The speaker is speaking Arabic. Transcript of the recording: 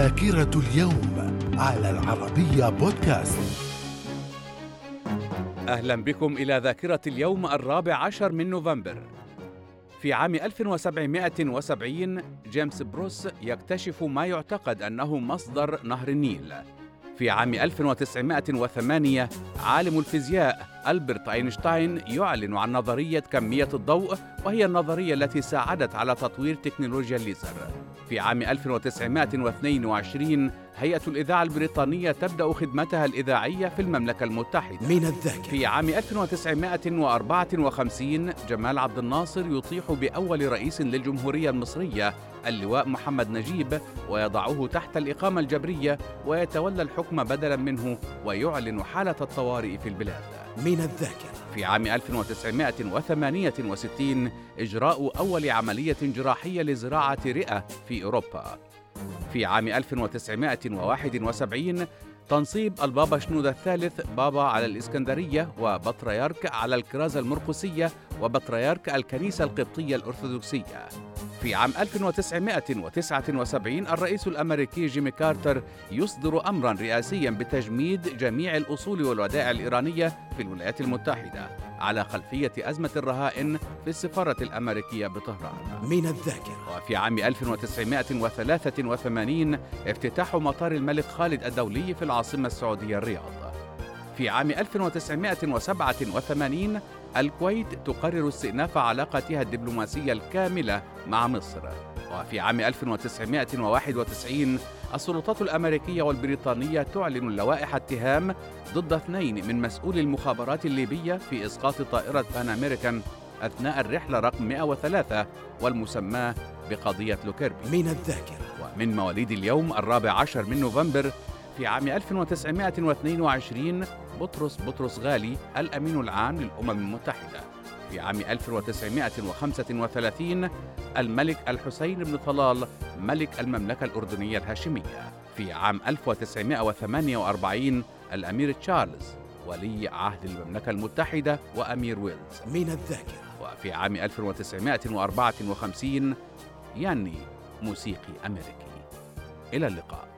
ذاكرة اليوم على العربية بودكاست. أهلا بكم إلى ذاكرة اليوم الرابع عشر من نوفمبر. في عام 1770 جيمس بروس يكتشف ما يعتقد أنه مصدر نهر النيل. في عام 1908 عالم الفيزياء ألبرت أينشتاين يعلن عن نظرية كمية الضوء وهي النظرية التي ساعدت على تطوير تكنولوجيا الليزر. في عام 1922 هيئة الإذاعة البريطانية تبدأ خدمتها الإذاعية في المملكة المتحدة. من الذاكرة. في عام 1954 جمال عبد الناصر يطيح بأول رئيس للجمهورية المصرية. اللواء محمد نجيب ويضعه تحت الإقامة الجبرية ويتولى الحكم بدلا منه ويعلن حالة الطوارئ في البلاد. من الذاكرة. في عام 1968 إجراء أول عملية جراحية لزراعة رئة في أوروبا في عام 1971 تنصيب البابا شنودة الثالث بابا على الإسكندرية وبطريرك على الكرازة المرقسية وبطريرك الكنيسة القبطية الأرثوذكسية. في عام 1979 الرئيس الأمريكي جيمي كارتر يصدر أمرا رئاسيا بتجميد جميع الأصول والودائع الإيرانية في الولايات المتحدة. على خلفية أزمة الرهائن في السفارة الأمريكية بطهران. من الذاكرة. وفي عام 1983 افتتاح مطار الملك خالد الدولي في العاصمة السعودية الرياض. في عام 1987 الكويت تقرر استئناف علاقتها الدبلوماسية الكاملة مع مصر. وفي عام 1991 السلطات الأمريكية والبريطانية تعلن لوائح اتهام ضد اثنين من مسؤولي المخابرات الليبية في إسقاط طائرة بان أمريكان أثناء الرحلة رقم 103 والمسماة بقضية لوكيربي. من الذاكرة. ومن مواليد اليوم الرابع عشر من نوفمبر في عام 1922 بطرس بطرس غالي الأمين العام للأمم المتحدة. في عام 1935 الملك الحسين بن طلال ملك المملكة الأردنية الهاشمية. في عام 1948 الأمير تشارلز ولي عهد المملكة المتحدة وأمير ويلز. من الذاكرة. وفي عام 1954 ياني موسيقي أمريكي. إلى اللقاء.